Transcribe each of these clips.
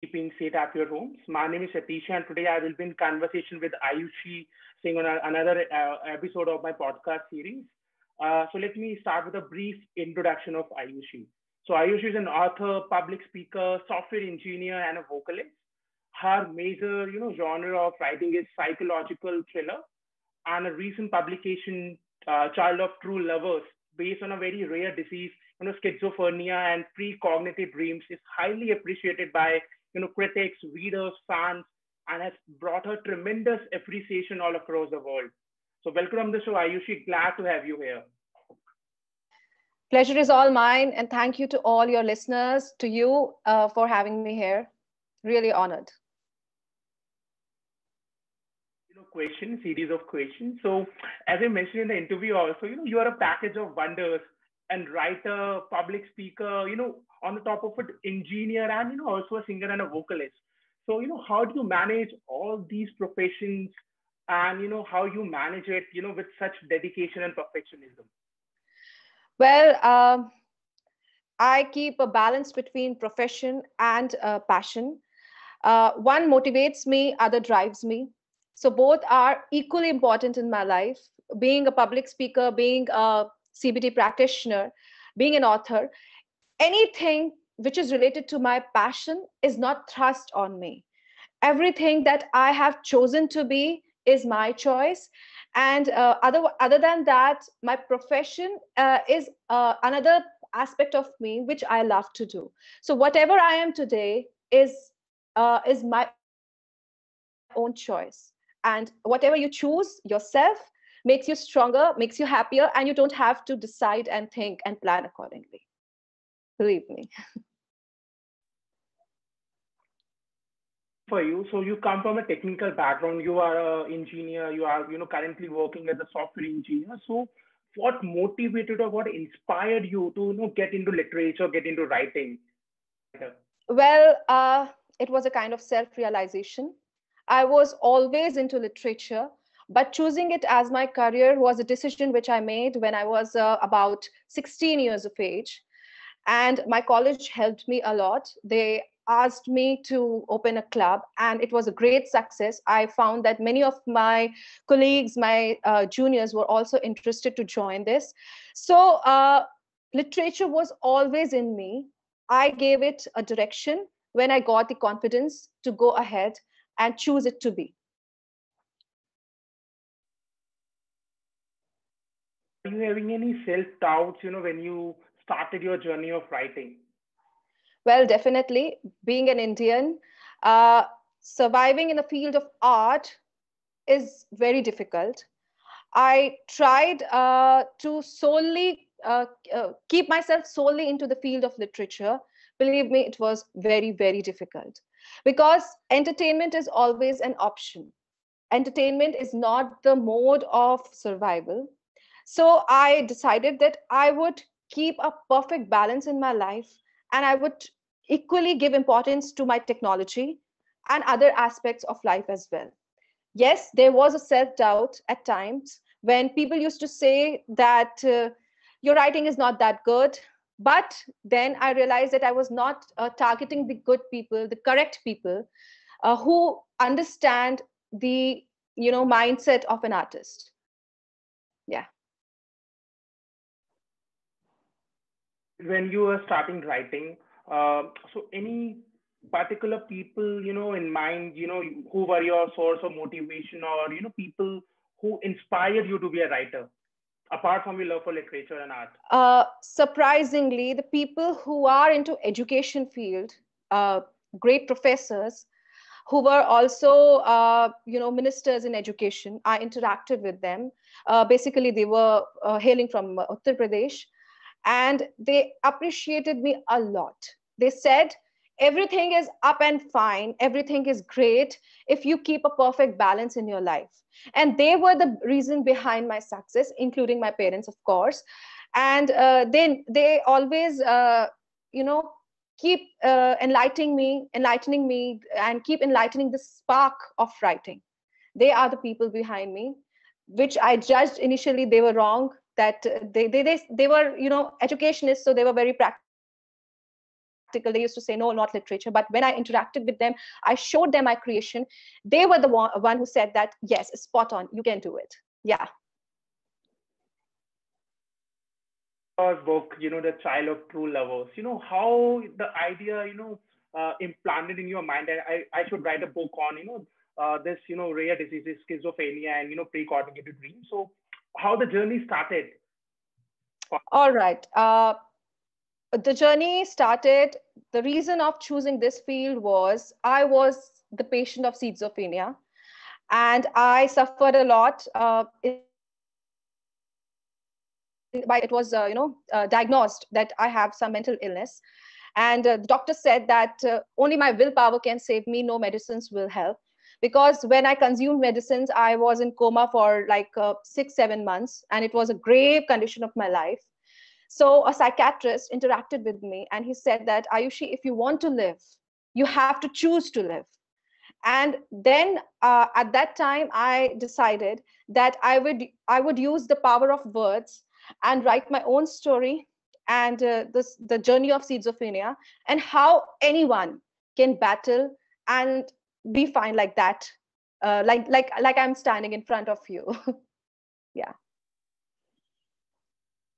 keeping safe at your homes. My name is Satisha, and today I will be in conversation with Ayushi Singh on another uh, episode of my podcast series. Uh, so let me start with a brief introduction of Ayushi. So Ayushi is an author, public speaker, software engineer, and a vocalist. Her major, you know, genre of writing is psychological thriller, and a recent publication, uh, Child of True Lovers, based on a very rare disease, you know, schizophrenia and precognitive dreams, is highly appreciated by you know, critics, readers, fans, and has brought her tremendous appreciation all across the world. So welcome on the show, Ayushi. Glad to have you here. Pleasure is all mine, and thank you to all your listeners, to you uh, for having me here. Really honored. You know, question series of questions. So, as I mentioned in the interview, also, you know, you are a package of wonders and writer, public speaker, you know, on the top of it, engineer, and you know, also a singer and a vocalist. So, you know, how do you manage all these professions and you know how you manage it, you know, with such dedication and perfectionism? Well, um, I keep a balance between profession and uh, passion. Uh, one motivates me, other drives me. So both are equally important in my life. Being a public speaker, being a CBT practitioner, being an author, anything which is related to my passion is not thrust on me. Everything that I have chosen to be is my choice. And uh, other, other than that, my profession uh, is uh, another aspect of me which I love to do. So whatever I am today is uh, is my own choice. And whatever you choose yourself makes you stronger, makes you happier, and you don't have to decide and think and plan accordingly. Believe me. For you, so you come from a technical background. You are an engineer. You are, you know, currently working as a software engineer. So, what motivated or what inspired you to, you know, get into literature, get into writing? Well, uh, it was a kind of self-realization. I was always into literature but choosing it as my career was a decision which I made when I was uh, about 16 years of age. And my college helped me a lot. They asked me to open a club, and it was a great success. I found that many of my colleagues, my uh, juniors, were also interested to join this. So, uh, literature was always in me. I gave it a direction when I got the confidence to go ahead and choose it to be. are you having any self doubts you know when you started your journey of writing? Well definitely. Being an indian uh, surviving in the field of art is very difficult. I tried uh, to solely uh, uh, keep myself solely into the field of literature. Believe me it was very very difficult. Because entertainment is always an option. Entertainment is not the mode of survival. So I decided that I would keep a perfect balance in my life and I would equally give importance to my technology and other aspects of life as well. Yes, there was a self doubt at times when people used to say that uh, your writing is not that good. But then I realized that I was not uh, targeting the good people, the correct people uh, who understand the you know mindset of an artist. Yeah. When you were starting writing, uh, so any particular people, you know, in mind, you know, who were your source of motivation or, you know, people who inspired you to be a writer? apart from your love for literature and art uh, surprisingly the people who are into education field uh, great professors who were also uh, you know ministers in education i interacted with them uh, basically they were uh, hailing from uttar pradesh and they appreciated me a lot. They said, everything is up and fine, everything is great if you keep a perfect balance in your life. And they were the reason behind my success, including my parents, of course. And uh, then they always, uh, you know, keep uh, enlightening me, enlightening me, and keep enlightening the spark of writing. They are the people behind me, which I judged initially they were wrong that they, they, they, they were, you know, educationists, so they were very practical. They used to say no not literature. But when i interacted with them i showed them my creation they were the one, one who said that yes spot on you can do it. Yeah. Book you know the child of true lovers you know how the idea you know uh, implanted in your mind I, I should write a book on you know uh, this you know rare diseases schizophrenia and you know pre-coordinated dreams. So how the journey started? All right. Uh, the journey started the reason of choosing this field was i was the patient of schizophrenia and i suffered a lot uh, by it was uh, you know uh, diagnosed that i have some mental illness. And uh, the doctor said that uh, only my willpower can save me no medicines will help because when i consumed medicines i was in coma for like uh, 6 7 months and it was a grave condition of my life so a psychiatrist interacted with me and he said that Ayushi, if you want to live, you have to choose to live. And then uh, at that time, I decided that I would I would use the power of words and write my own story and uh, this, the journey of schizophrenia and how anyone can battle and be fine like that, uh, like like like I'm standing in front of you. yeah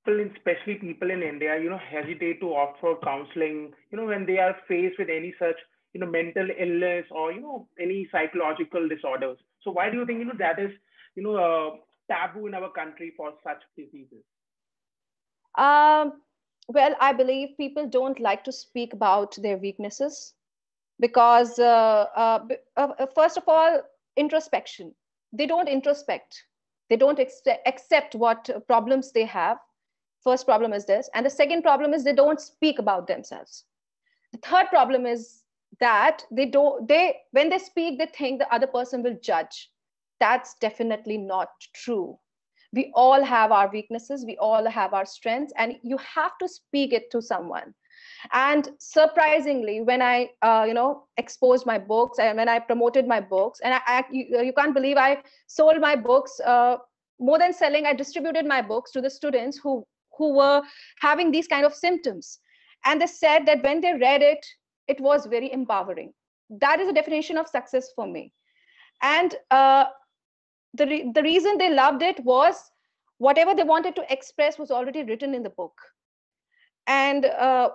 people, especially people in India, you know, hesitate to opt for counseling, you know, when they are faced with any such, you know, mental illness or, you know, any psychological disorders. So why do you think, you know, that is, you know, uh, taboo in our country for such diseases? Um, well, I believe people don't like to speak about their weaknesses because, uh, uh, uh first of all, introspection. They don't introspect. They don't accept what problems they have First problem is this. And the second problem is they don't speak about themselves. The third problem is that they don't, they, when they speak, they think the other person will judge. That's definitely not true. We all have our weaknesses, we all have our strengths, and you have to speak it to someone and surprisingly when i uh, you know exposed my books and when i promoted my books and i, I you, you, can't believe i sold my books uh, more than selling i distributed my books to the students who who were having these kind of symptoms. And they said that when they read it it was very empowering. That is a definition of success for me. And uh, the, re- the reason they loved it was whatever they wanted to express was already written in the book. And uh,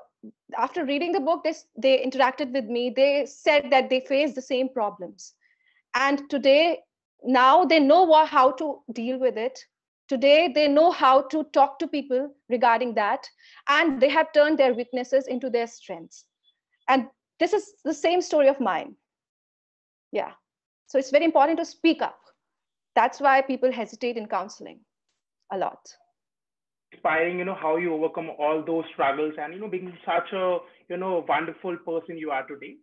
after reading the book they, they interacted with me they said that they faced the same problems and today now they know what, how to deal with it Today, they know how to talk to people regarding that, and they have turned their weaknesses into their strengths. And this is the same story of mine. Yeah. So it's very important to speak up. That's why people hesitate in counseling a lot. Inspiring, you know, how you overcome all those struggles and, you know, being such a, you know, wonderful person you are today.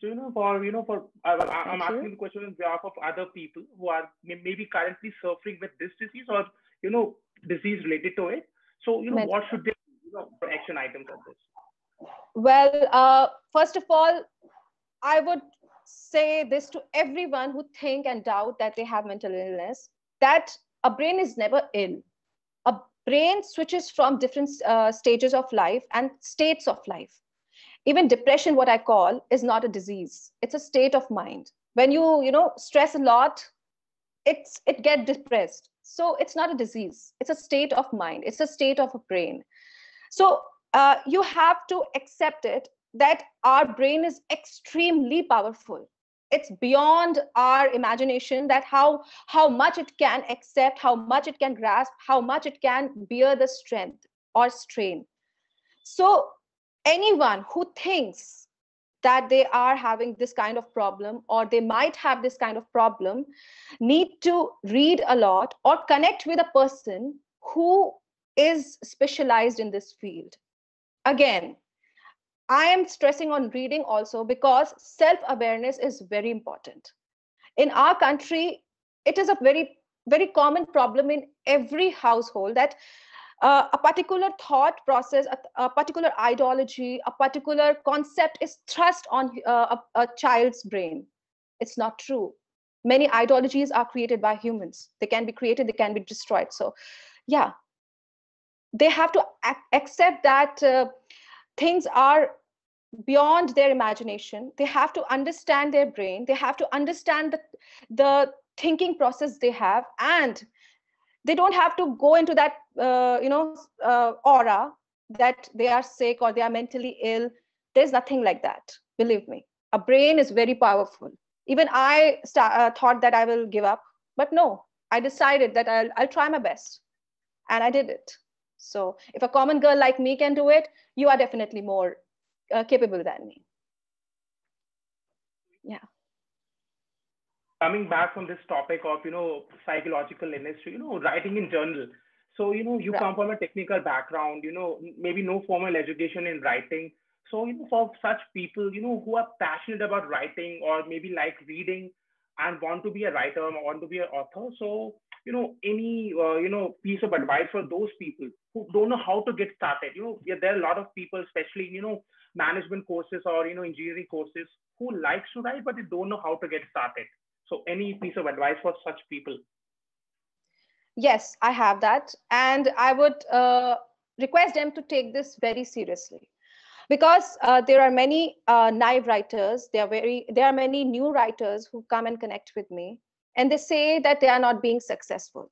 So, you know, for, you know, for, I, am asking the question on behalf of other people who are maybe currently suffering with this disease or, you know, disease related to it. So, you know, Mental. what should they, you know, for action items of this? Well, uh, first of all, I would say this to everyone who think and doubt that they have mental illness, that a brain is never ill. Brain switches from different uh, stages of life and states of life. Even depression what i call is not a disease. It's a state of mind. When you you know stress a lot it's it get depressed. So it's not a disease. It's a state of mind. It's a state of a brain. So uh, you have to accept it that our brain is extremely powerful it's beyond our imagination that how how much it can accept how much it can grasp how much it can bear the strength or strain. So anyone who thinks that they are having this kind of problem or they might have this kind of problem need to read a lot or connect with a person who is specialized in this field. Again i am stressing on reading also because self awareness is very important in our country it is a very very common problem in every household that uh, a particular thought process, a, a, particular ideology, a particular concept is thrust on uh, a, a child's brain. It's not true. Many ideologies are created by humans. They can be created, they can be destroyed. So, yeah, they have to ac- accept that uh, things are beyond their imagination. They have to understand their brain. They have to understand the, the thinking process they have. And they don't have to go into that uh, you know uh, aura that they are sick or they are mentally ill. There's nothing like that believe me. A brain is very powerful. Even i uh, thought that i will give up but no. I decided that I'll, I'll try my best. And i did it so if a common girl like me can do it you are definitely more uh, capable than me. Yeah. Coming back from this topic of you know psychological illness you know writing in journal. So you know you right. come from a technical background you know maybe no formal education in writing. So you know for such people you know who are passionate about writing or maybe like reading and want to be a writer or want to be an author so you know any uh, you know piece of advice for those people who don't know how to get started. You know there are a lot of people especially you know management courses or you know engineering courses who likes to write but they don't know how to get started. So any piece of advice for such people? Yes i have that. And i would uh, request them to take this very seriously. Because uh, there are many uh, naive writers. There are very there are many new writers who come and connect with me and they say that they are not being successful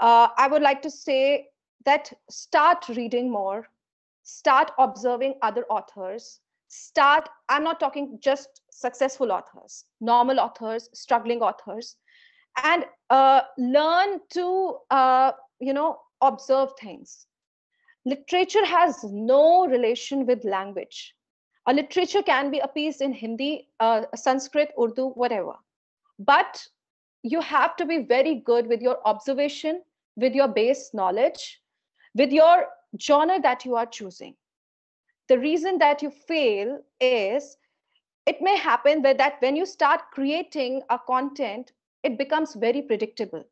uh, i would like to say that start reading more start observing other authors start i'm not talking just successful authors normal authors struggling authors and uh, learn to uh, you know observe things literature has no relation with language. A literature can be a piece in Hindi, uh, Sanskrit, Urdu, whatever. But you have to be very good with your observation, with your base knowledge, with your genre that you are choosing. The reason that you fail is it may happen that when you start creating a content, it becomes very predictable.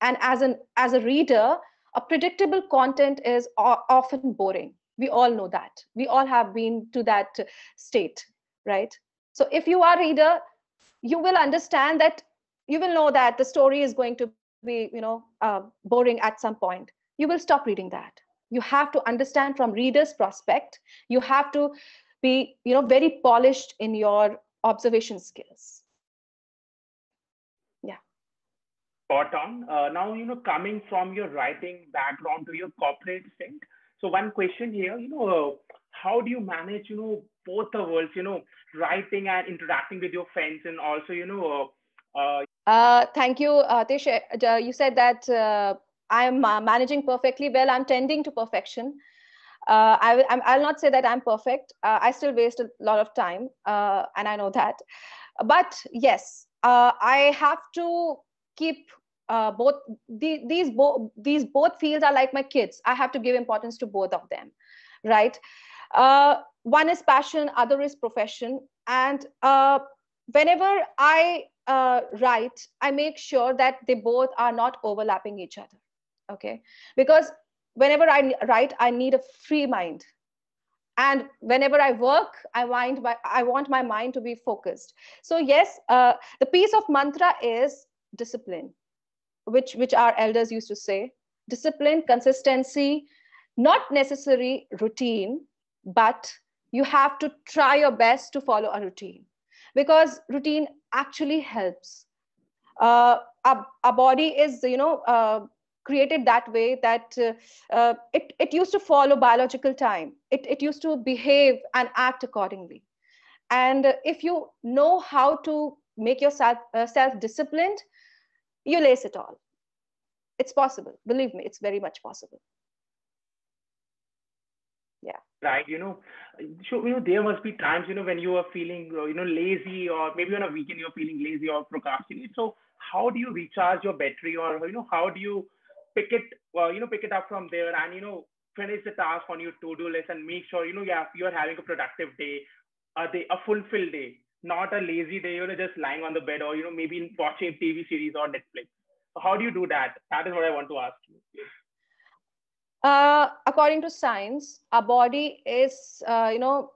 And as an as a reader, a predictable content is often boring we all know that we all have been to that state right so if you are a reader you will understand that you will know that the story is going to be you know uh, boring at some point you will stop reading that you have to understand from reader's prospect you have to be you know very polished in your observation skills Yeah. spot on. Uh, now, you know, coming from your writing background to your corporate stint. So one question here, you know, uh, how do you manage, you know, both the worlds, you know, writing and interacting with your friends and also, you know, uh, uh, uh thank you, uh, Tish. Uh, you said that uh, I'm managing perfectly well. I'm tending to perfection. I will, I'll not say that I'm perfect. I still waste a lot of time, and I know that. But yes, I have to keep uh, both the, these both these both fields are like my kids i have to give importance to both of them right uh, one is passion other is profession and uh, whenever i uh, write i make sure that they both are not overlapping each other okay? Because whenever i write i need a free mind. And whenever i work i want my i want my mind to be focused. So yes uh, the piece of mantra is discipline which which our elders used to say. Discipline consistency not necessary routine but you have to try your best to follow a routine because routine actually helps. Uh, our, our body is you know uh, created that way that uh, uh, it, it used to follow biological time. It, it used to behave and act accordingly. And if you know how to make yourself uh, self disciplined you lace it all. It's possible. Believe me it's very much possible. Yeah. Right you know so you know there must be times you know when you are feeling uh, you know lazy or maybe on a weekend you're feeling lazy or procrastinate so how do you recharge your battery or you know how do you pick it well, you know pick it up from there and you know finish the task on your to-do list and make sure you know yeah you're having a productive day a day a fulfilled day not a lazy day, you know, just lying on the bed or, you know, maybe watching TV series or Netflix. How do you do that? That is what I want to ask you. Uh, according to science, our body is, uh, you know,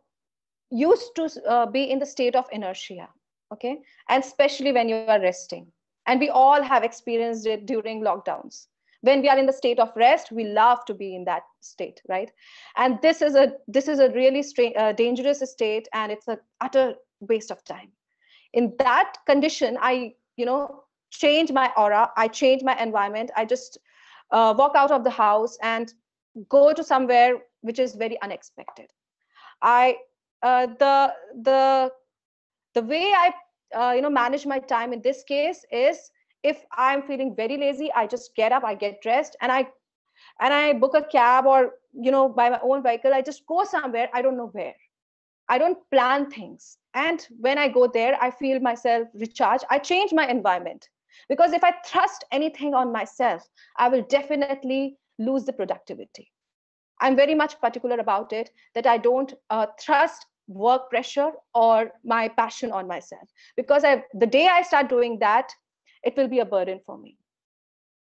used to uh, be in the state of inertia, okay? And especially when you are resting. And we all have experienced it during lockdowns. when we are in the state of rest we love to be in that state right and this is a this is a really uh, dangerous state and it's a utter waste of time in that condition i you know change my aura i change my environment i just uh, walk out of the house and go to somewhere which is very unexpected. I uh, the the the way i uh, you know manage my time in this case is if i'm feeling very lazy i just get up i get dressed and i and i book a cab or you know by my own vehicle. I just go somewhere i don't know where. I don't plan things. And when i go there i feel myself recharge i change my environment because if i thrust anything on myself i will definitely lose the productivity. I'm very much particular about it that i don't uh, thrust work pressure or my passion on myself. Because I, the day i start doing that it will be a burden for me.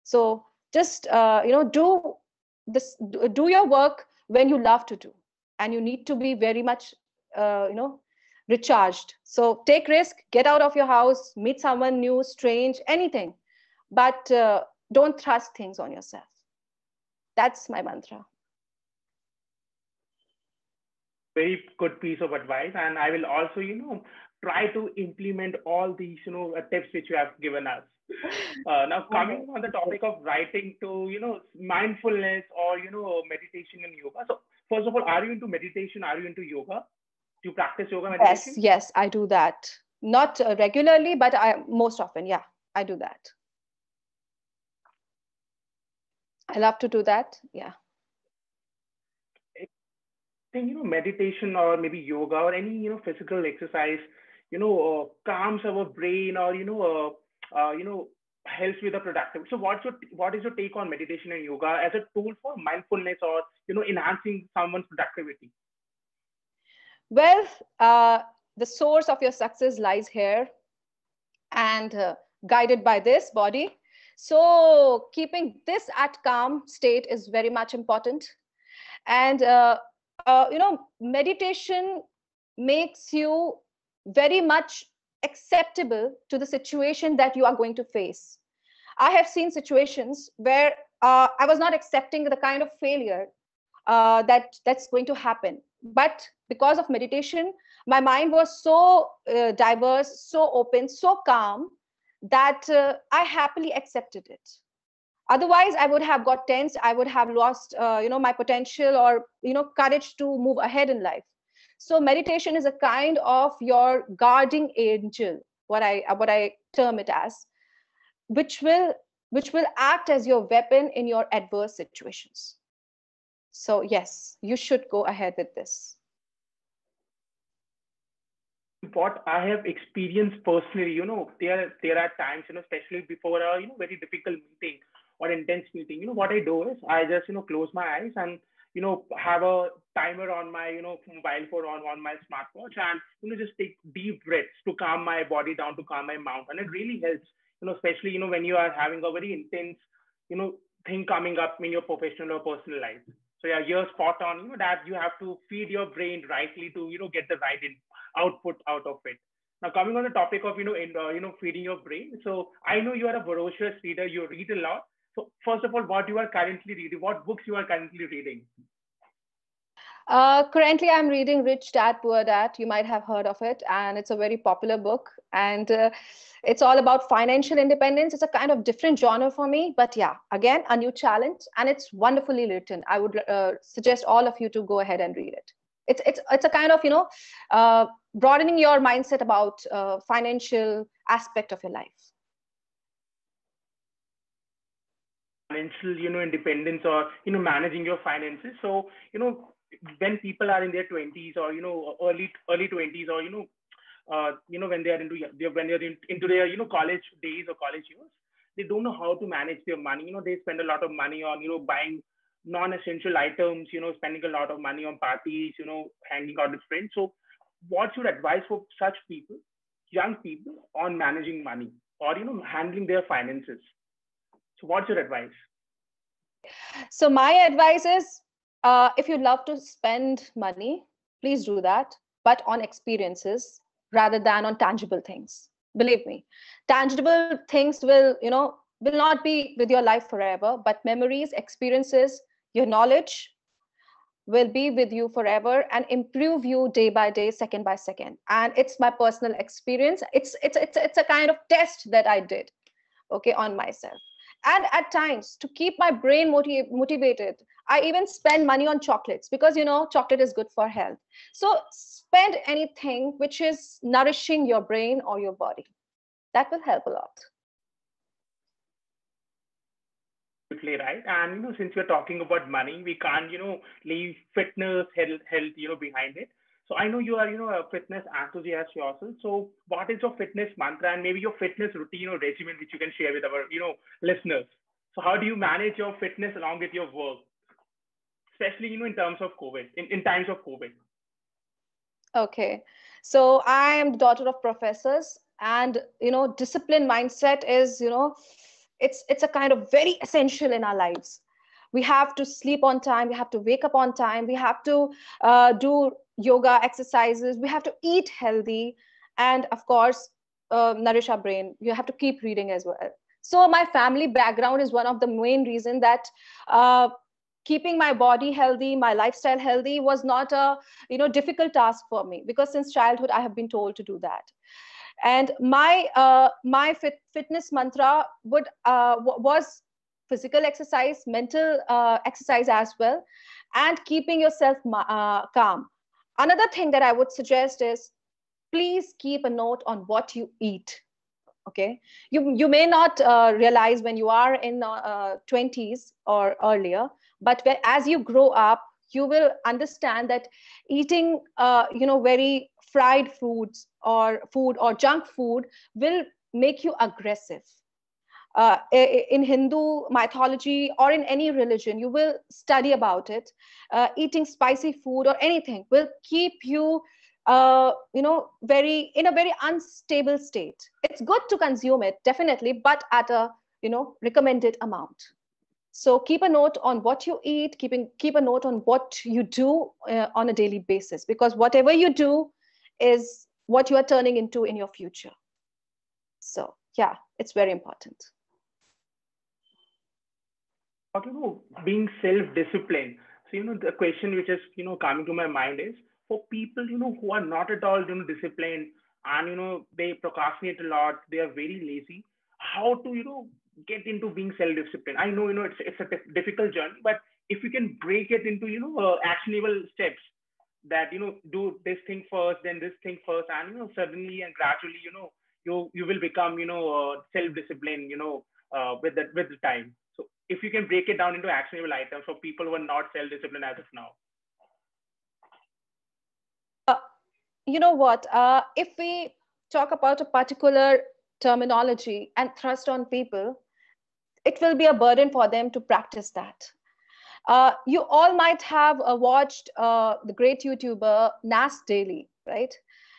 So just uh, you know do this do your work when you love to do. And you need to be very much uh, you know recharged. So take risk get out of your house meet someone new strange anything. But uh, don't thrust things on yourself. That's my mantra. Very good piece of advice. And i will also you know try to implement all these you know tips which you have given us. Uh, now coming on the topic of writing to you know mindfulness or you know meditation and yoga. So first of all are you into meditation? Are you into yoga do you practice yoga meditation? yes yes i do that. Not uh, regularly but i most often yeah i do that. I love to do that yeah. I think you know meditation or maybe yoga or any you know physical exercise you know uh, calms our brain or you know uh, uh, you know helps with the productivity. So what's your what is your take on meditation and yoga as a tool for mindfulness or you know enhancing someone's productivity well uh, the source of your success lies here and uh, guided by this body so keeping this at calm state is very much important and uh, uh, you know meditation makes you very much acceptable to the situation that you are going to face. I have seen situations where uh, I was not accepting the kind of failure uh, that that's going to happen. But because of meditation, my mind was so uh, diverse, so open, so calm that uh, I happily accepted it. Otherwise, I would have got tense. I would have lost, uh, you know, my potential or you know, courage to move ahead in life so meditation is a kind of your guarding angel what i what i term it as which will which will act as your weapon in your adverse situations so yes you should go ahead with this what i have experienced personally you know there there are times you know especially before a you know very difficult meeting or intense meeting you know what i do is i just you know close my eyes and you know, have a timer on my, you know, mobile phone on, on my smartwatch and, you know, just take deep breaths to calm my body down, to calm my mouth. And it really helps, you know, especially, you know, when you are having a very intense, you know, thing coming up in your professional or personal life. So yeah, you're spot on, you know, that you have to feed your brain rightly to, you know, get the right in, output out of it. Now, coming on the topic of, you know, in, uh, you know, feeding your brain. So I know you are a voracious reader. You read a lot. So first of all, what you are currently reading, what books you are currently reading? Uh, currently, I'm reading Rich Dad Poor Dad. You might have heard of it, and it's a very popular book. And uh, it's all about financial independence. It's a kind of different genre for me, but yeah, again, a new challenge, and it's wonderfully written. I would uh, suggest all of you to go ahead and read it. It's it's it's a kind of you know uh, broadening your mindset about uh, financial aspect of your life. financial you know independence or you know managing your finances so you know when people are in their 20s or you know early early 20s or you know uh, you know when they are into when they're in, into their you know college days or college years they don't know how to manage their money. You know they spend a lot of money on you know buying non-essential items you know spending a lot of money on parties you know hanging out with friends. So what's your advice for such people young people on managing money or you know handling their finances? So what's your advice? So my advice is uh, if you love to spend money, please do that, but on experiences rather than on tangible things. Believe me, tangible things will, you know, will not be with your life forever, but memories, experiences, your knowledge will be with you forever and improve you day by day, second by second. And it's my personal experience. It's it's it's it's a kind of test that I did, okay, on myself. And at times to keep my brain motiv- motivated, I even spend money on chocolates because you know chocolate is good for health. So spend anything which is nourishing your brain or your body. That will help a lot. right. And you know, since we're talking about money, we can't, you know, leave fitness, health, health, you know, behind it. So I know you are, you know, a fitness enthusiast yourself. So what is your fitness mantra and maybe your fitness routine or regimen which you can share with our, you know, listeners? So how do you manage your fitness along with your work, especially, you know, in terms of COVID, in, in times of COVID? Okay. So I am the daughter of professors and, you know, discipline mindset is, you know, it's it's a kind of very essential in our lives we have to sleep on time we have to wake up on time we have to uh, do yoga exercises we have to eat healthy and of course uh, nourish our brain you have to keep reading as well so my family background is one of the main reason that uh, keeping my body healthy my lifestyle healthy was not a you know difficult task for me because since childhood i have been told to do that. And my uh, my fit, fitness mantra would uh, was physical exercise mental uh, exercise as well and keeping yourself uh, calm. Another thing that i would suggest is please keep a note on what you eat okay? You you may not uh, realize when you are in 20s uh, or earlier but as you grow up you will understand that eating you know very fried foods or food or junk food will make you aggressive. Uh, in Hindu mythology or in any religion, you will study about it. Uh, eating spicy food or anything will keep you, uh, you know, very in a very unstable state. It's good to consume it definitely, but at a you know recommended amount. So keep a note on what you eat. Keeping keep a note on what you do uh, on a daily basis because whatever you do is what you are turning into in your future. So yeah, it's very important. Okay, know, being self-disciplined. So you know the question which is you know coming to my mind is for people you know who are not at all you know disciplined and you know they procrastinate a lot, they are very lazy. How to you know get into being self-disciplined? I know you know it's it's a difficult journey, but if you can break it into you know uh, actionable steps, that you know do this thing first then this thing first and you know suddenly and gradually you know you you will become you know uh, self disciplined you know uh, with the with the time. So if you can break it down into actionable items for people who are not self disciplined as of now. Uh, you know what? Uh, if we talk about a particular terminology and thrust on people it will be a burden for them to practice that uh, you all might have uh, watched uh, the great YouTuber Nas Daily, right?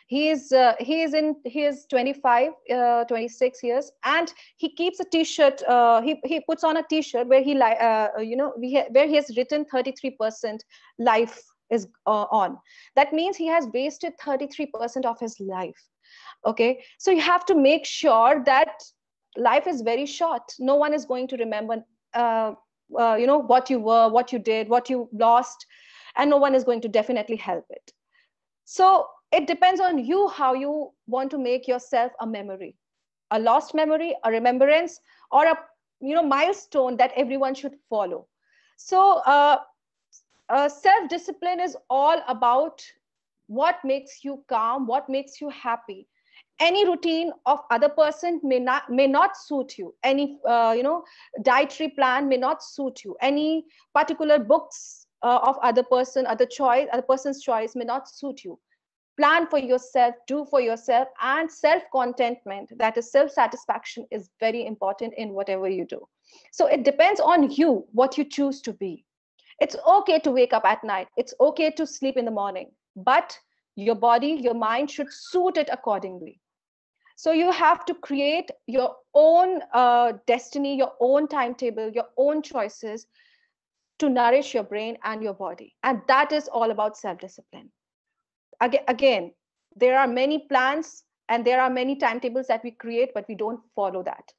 He is uh, he is in he is 25, uh, 26 years, and he keeps a T-shirt. Uh, he he puts on a T-shirt where he you know where he has written 33% life is on. That means he has wasted 33% of his life. Okay, so you have to make sure that life is very short. No one is going to remember uh, you know what you were what you did what you lost and no one is going to definitely help it. So it depends on you how you want to make yourself a memory a lost memory a remembrance or a you know milestone that everyone should follow. So uh, uh, self discipline is all about what makes you calm what makes you happy any routine of other person may not may not suit you. Any uh, you know dietary plan may not suit you. Any particular books uh, of other person other choice other person's choice may not suit you. Plan for yourself do for yourself and self contentment that is self satisfaction is very important in whatever you do. So it depends on you what you choose to be. It's okay to wake up at night. It's okay to sleep in the morning. But your body your mind should suit it accordingly so you have to create your own uh, destiny, your own timetable, your own choices to nourish your brain and your body. And that is all about self-discipline. Again, again, there are many plans and there are many timetables that we create, but we don't follow that.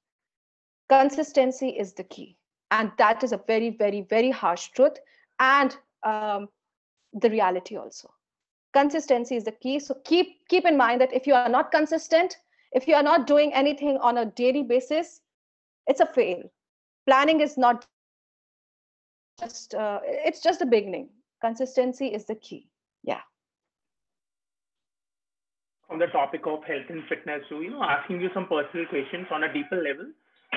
consistency is the key and that is a very very very harsh truth and um, the reality also consistency is the key so keep keep in mind that if you are not consistent if you are not doing anything on a daily basis it's a fail. Planning is not just uh, it's just the beginning. Consistency is the key. Yeah. On the topic of health and fitness so you know asking you some personal questions on a deeper level.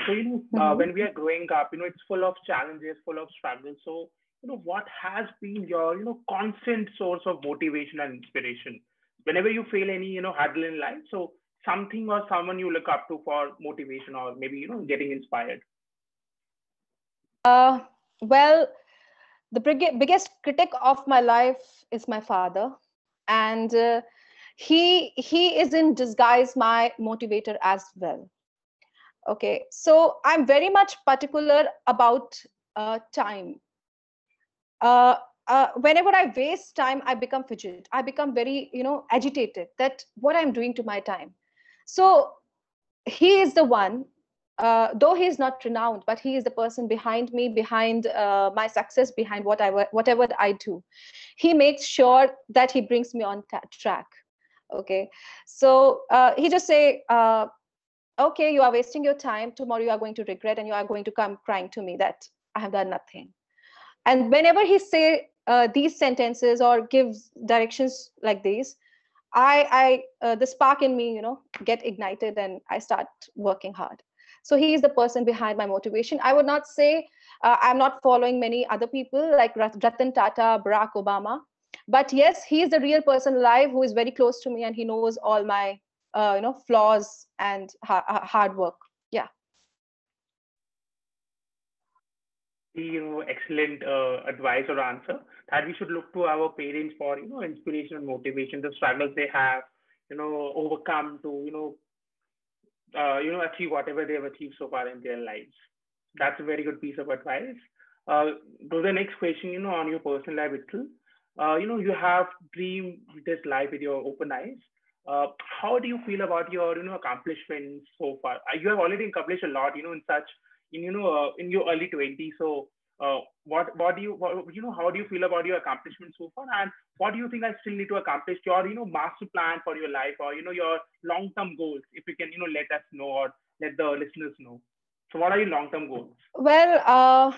So you know uh, mm-hmm. when we are growing up you know it's full of challenges full of struggles. So you know what has been your you know constant source of motivation and inspiration? Whenever you feel any you know hurdle in life so something or someone you look up to for motivation or maybe you know getting inspired uh well the big, biggest critic of my life is my father and uh, he he is in disguise my motivator as well okay so i'm very much particular about uh, time uh, uh, whenever I waste time, I become fidget. I become very, you know, agitated that what I'm doing to my time. So he is the one, uh, though he is not renowned, but he is the person behind me, behind uh, my success, behind what I whatever I do. He makes sure that he brings me on track. Okay, so uh, he just say, uh, "Okay, you are wasting your time. Tomorrow you are going to regret, and you are going to come crying to me that I have done nothing." and whenever he say uh, these sentences or gives directions like these i i uh, the spark in me you know get ignited and i start working hard. So he is the person behind my motivation. I would not say uh, i'm not following many other people like ratan tata barack obama but yes he is the real person alive who is very close to me and he knows all my uh, you know flaws and ha- hard work yeah you know excellent uh, advice or answer that we should look to our parents for you know inspiration and motivation the struggles they have you know overcome to you know uh, you know achieve whatever they have achieved so far in their lives. That's a very good piece of advice. Uh, to the next question you know on your personal life itself uh, you know you have dreamed this life with your open eyes. Uh, how do you feel about your you know accomplishments so far? Uh, you have already accomplished a lot you know in such in you know uh, in your early 20s so uh, what what do you what, you know how do you feel about your accomplishments so far? And what do you think i still need to accomplish? Your you know master plan for your life or you know your long term goals if you can you know let us know or let the listeners know. So what are your long term goals? Well uh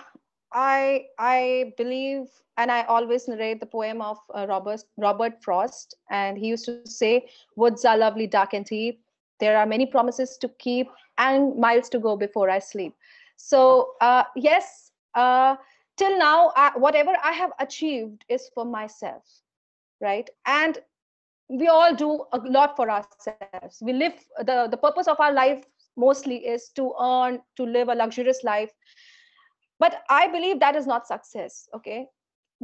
i i believe and i always narrate the poem of uh, robert robert frost. And he used to say woods are lovely dark and deep. There are many promises to keep and miles to go before i sleep so uh, yes uh, till now I, whatever i have achieved is for myself right? And we all do a lot for ourselves. We live the the purpose of our life mostly is to earn to live a luxurious life. But i believe that is not success okay?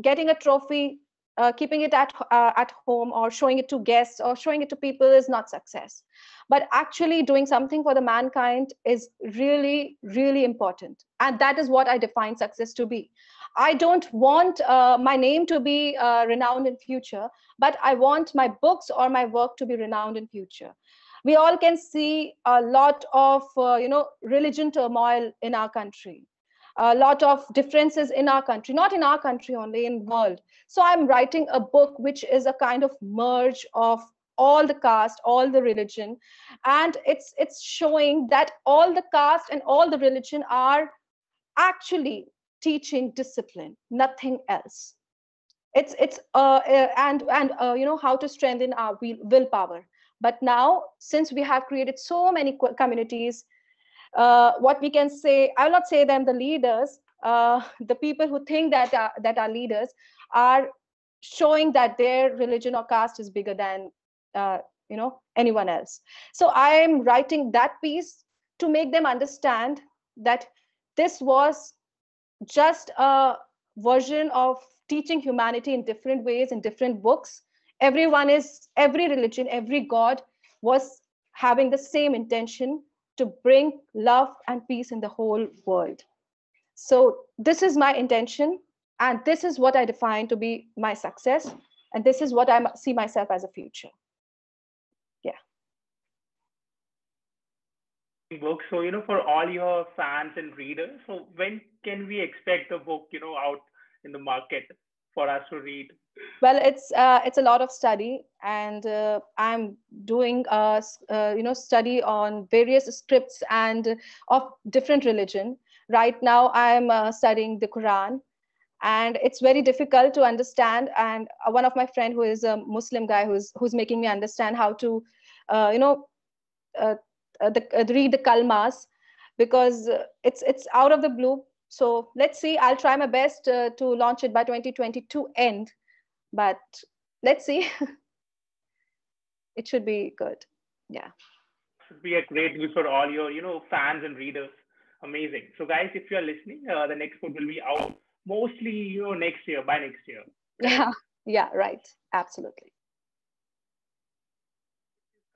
Getting a trophy uh, keeping it at uh, at home or showing it to guests or showing it to people is not success. But actually doing something for the mankind is really really important. And that is what i define success to be. I don't want uh, my name to be uh, renowned in future but i want my books or my work to be renowned in future. We all can see a lot of uh, you know religion turmoil in our country a lot of differences in our country not in our country only in world. So i'm writing a book which is a kind of merge of all the caste all the religion and it's it's showing that all the caste and all the religion are actually teaching discipline nothing else. It's it's uh, uh and and uh, you know how to strengthen our will, willpower. But now since we have created so many communities uh, what we can say, I will not say them the leaders, uh, the people who think that are, that are leaders are showing that their religion or caste is bigger than uh, you know anyone else. So I am writing that piece to make them understand that this was just a version of teaching humanity in different ways in different books everyone is every religion every god was having the same intention to bring love and peace in the whole world. So, this is my intention, and this is what I define to be my success, and this is what I see myself as a future. Yeah. book. So, you know, for all your fans and readers, so when can we expect the book, you know, out in the market for us to read? Well, it's uh, it's a lot of study, and uh, I'm doing a uh, you know study on various scripts and of different religion. Right now, I'm uh, studying the Quran, and it's very difficult to understand. And uh, one of my friend who is a Muslim guy who's who's making me understand how to, uh, you know, the, read the kalmas because it's it's out of the blue. So let's see. I'll try my best to launch it by 2022 end but let's see. It should be good. Yeah. Should be a great news for all your you know fans and readers. Amazing. So guys if you're listening uh, the next book will be out mostly you know next year by next year. Yeah. Yeah right. Absolutely.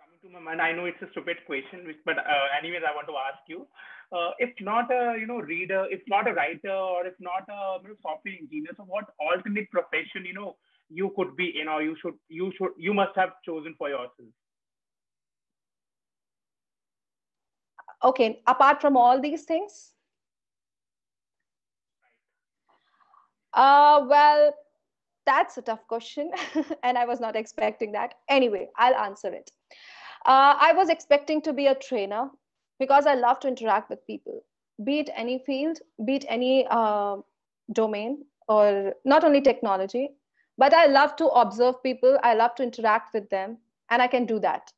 Coming to my mind i know it's a stupid question which, but uh, anyways i want to ask you uh, if not a you know reader if not a writer or if not a you know, software engineer so what alternate profession you know you could be in or you should you should you must have chosen for yourself? Okay apart from all these things? Uh, well that's a tough question and i was not expecting that. Anyway i'll answer it. Uh, i was expecting to be a trainer because i love to interact with people be it any field be it any uh, domain or not only technology but i love to observe people i love to interact with them and i can do that.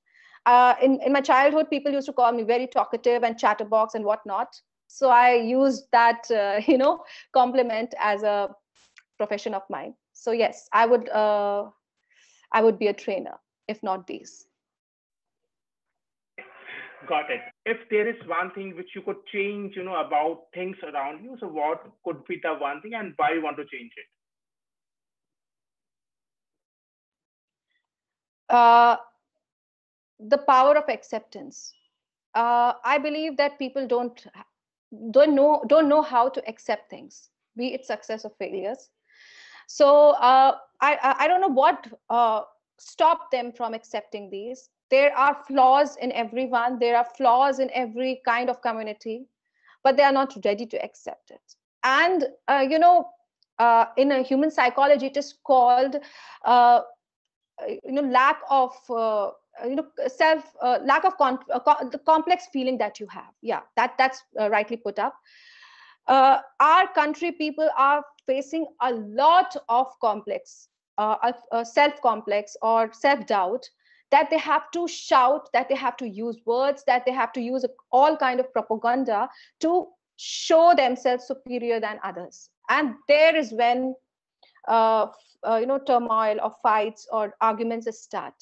Uh, in, in my childhood people used to call me very talkative and chatterbox and whatnot. So i used that uh, you know compliment as a profession of mine. So yes i would uh, i would be a trainer if not these got it if there is one thing which you could change you know about things around you so what could be the one thing and why you want to change it uh, the power of acceptance. Uh, I believe that people don't don't know don't know how to accept things, be it success or failures. So uh, I I don't know what uh, stopped them from accepting these. There are flaws in everyone. There are flaws in every kind of community, but they are not ready to accept it. And uh, you know, uh, in a human psychology, it is called uh, uh, you know lack of uh, you know self uh, lack of con- co- the complex feeling that you have yeah that that's rightly put up our country people are facing a lot of complex self complex or self doubt that they have to shout that they have to use words that they have to use all kind of propaganda to show themselves superior than others. And there is when uh, uh, you know turmoil or fights or arguments start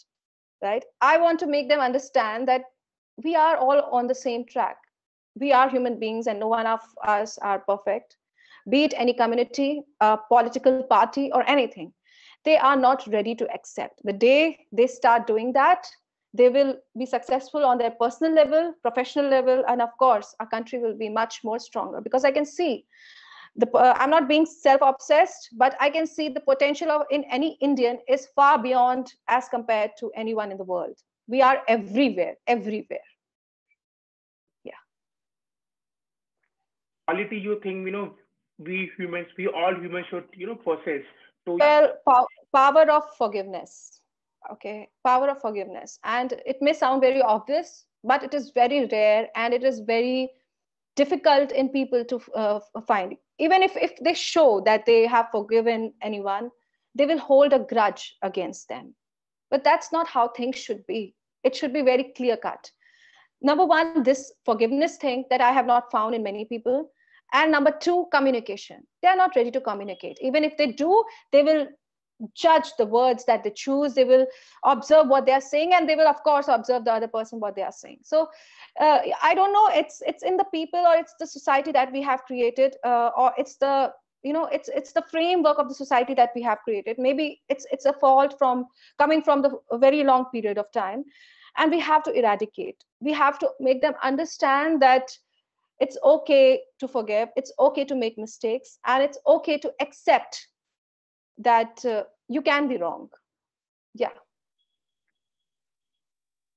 right? I want to make them understand that we are all on the same track. We are human beings and no one of us are perfect be it any community a political party or anything they are not ready to accept. The day they start doing that they will be successful on their personal level professional level and of course our country will be much more stronger. Because i can see the, uh, i'm not being self-obsessed but i can see the potential of in any indian is far beyond as compared to anyone in the world. We are everywhere everywhere. Yeah. Quality you think you know we humans we all humans should you know possess to well po- power of forgiveness. Okay power of forgiveness. And it may sound very obvious but it is very rare and it is very difficult in people to uh, find. Even if, if they show that they have forgiven anyone they will hold a grudge against them. But that's not how things should be. It should be very clear cut number one this forgiveness thing that i have not found in many people and number two communication. They are not ready to communicate. Even if they do they will judge the words that they choose. They will observe what they are saying and they will of course observe the other person what they are saying. So uh, i don't know. It's it's in the people or it's the society that we have created uh, or it's the you know it's it's the framework of the society that we have created. Maybe it's it's a fault from coming from the very long period of time. And we have to eradicate. We have to make them understand that it's okay to forgive. It's okay to make mistakes. And it's okay to accept that uh, you can be wrong. Yeah.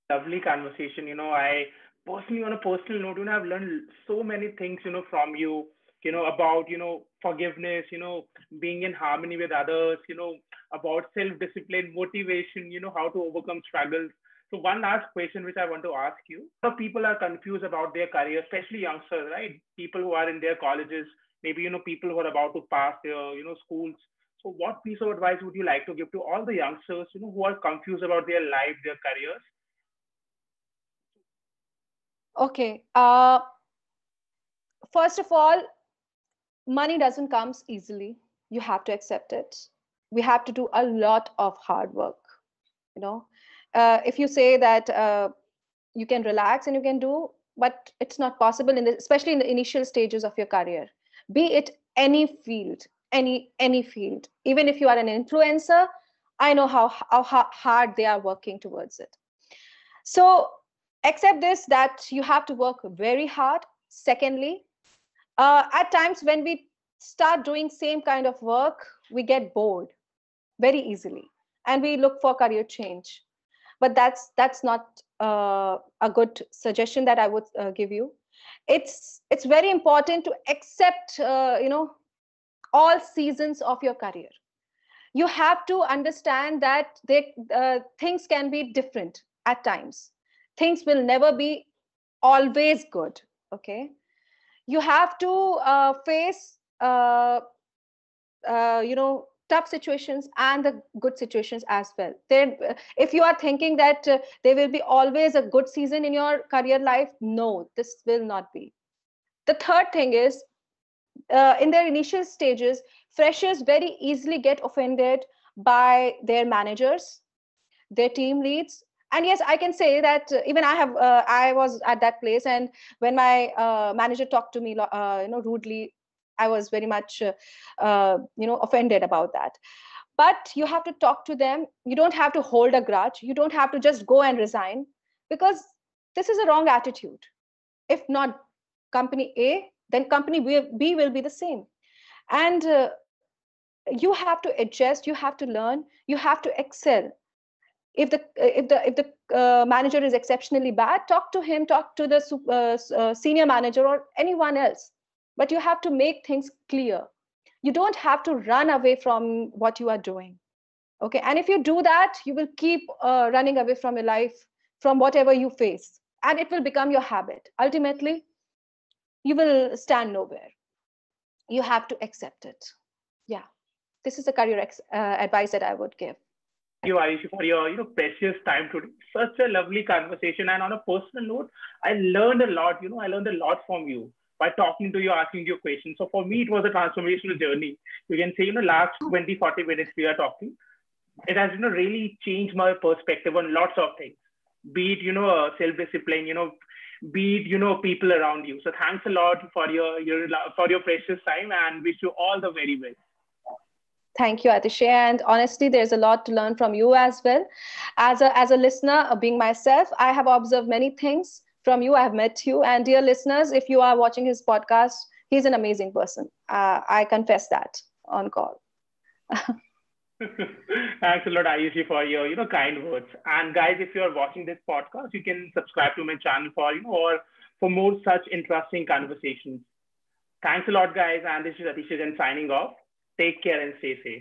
Lovely conversation. You know i personally, on a personal note, you know, I've learned so many things, you know, from you, you know, about, you know, forgiveness, you know, being in harmony with others, you know, about self-discipline, motivation, you know, how to overcome struggles. So one last question which I want to ask you. So people are confused about their career, especially youngsters, right? People who are in their colleges, maybe, you know, people who are about to pass their, you know, schools. So what piece of advice would you like to give to all the youngsters, you know, who are confused about their life, their careers? Okay. Uh, first of all, money doesn't come easily. You have to accept it. We have to do a lot of hard work. You know, uh, if you say that uh, you can relax and you can do, but it's not possible in the, especially in the initial stages of your career. Be it any field, any any field. Even if you are an influencer i know how how hard they are working towards it. So accept this that you have to work very hard. Secondly uh, at times when we start doing same kind of work we get bored very easily. And we look for career change but that's that's not uh, a good suggestion that i would uh, give you. It's it's very important to accept uh, you know all seasons of your career. You have to understand that they, uh, things can be different at times. Things will never be always good okay? You have to uh, face uh, you know tough situations and the good situations as well there if you are thinking that uh, there will be always a good season in your career life no this will not be the third thing is uh, in their initial stages, freshers very easily get offended by their managers, their team leads. And yes, I can say that uh, even I have, uh, I was at that place, and when my uh, manager talked to me, uh, you know, rudely, I was very much, uh, you know, offended about that. But you have to talk to them. You don't have to hold a grudge. You don't have to just go and resign, because this is a wrong attitude. If not company A, then company B will be the same. And uh, you have to adjust, you have to learn, you have to excel. If the if the if the uh, manager is exceptionally bad, talk to him, talk to the uh, uh, senior manager or anyone else. But you have to make things clear. You don't have to run away from what you are doing. Okay, and if you do that, you will keep uh, running away from your life, from whatever you face, and it will become your habit. Ultimately, you will stand nowhere you have to accept it yeah this is the career ex- uh, advice that i would give Thank you, Ayushi, for your you know precious time today. Such a lovely conversation. And on a personal note, I learned a lot. You know, I learned a lot from you by talking to you, asking you questions. So for me, it was a transformational journey. You can say, you know, last 20, 40 minutes we are talking. It has, you know, really changed my perspective on lots of things. Be it, you know, uh, self-discipline, you know, be it, you know people around you so thanks a lot for your your for your precious time and wish you all the very best thank you atishay and honestly there's a lot to learn from you as well as a as a listener being myself i have observed many things from you i've met you and dear listeners if you are watching his podcast he's an amazing person uh, i confess that on call Thanks a lot, Ayushi, for your you know kind words. And guys, if you are watching this podcast, you can subscribe to my channel for you know or for more such interesting conversations. Thanks a lot, guys. And this is Atishay signing off. Take care and stay safe.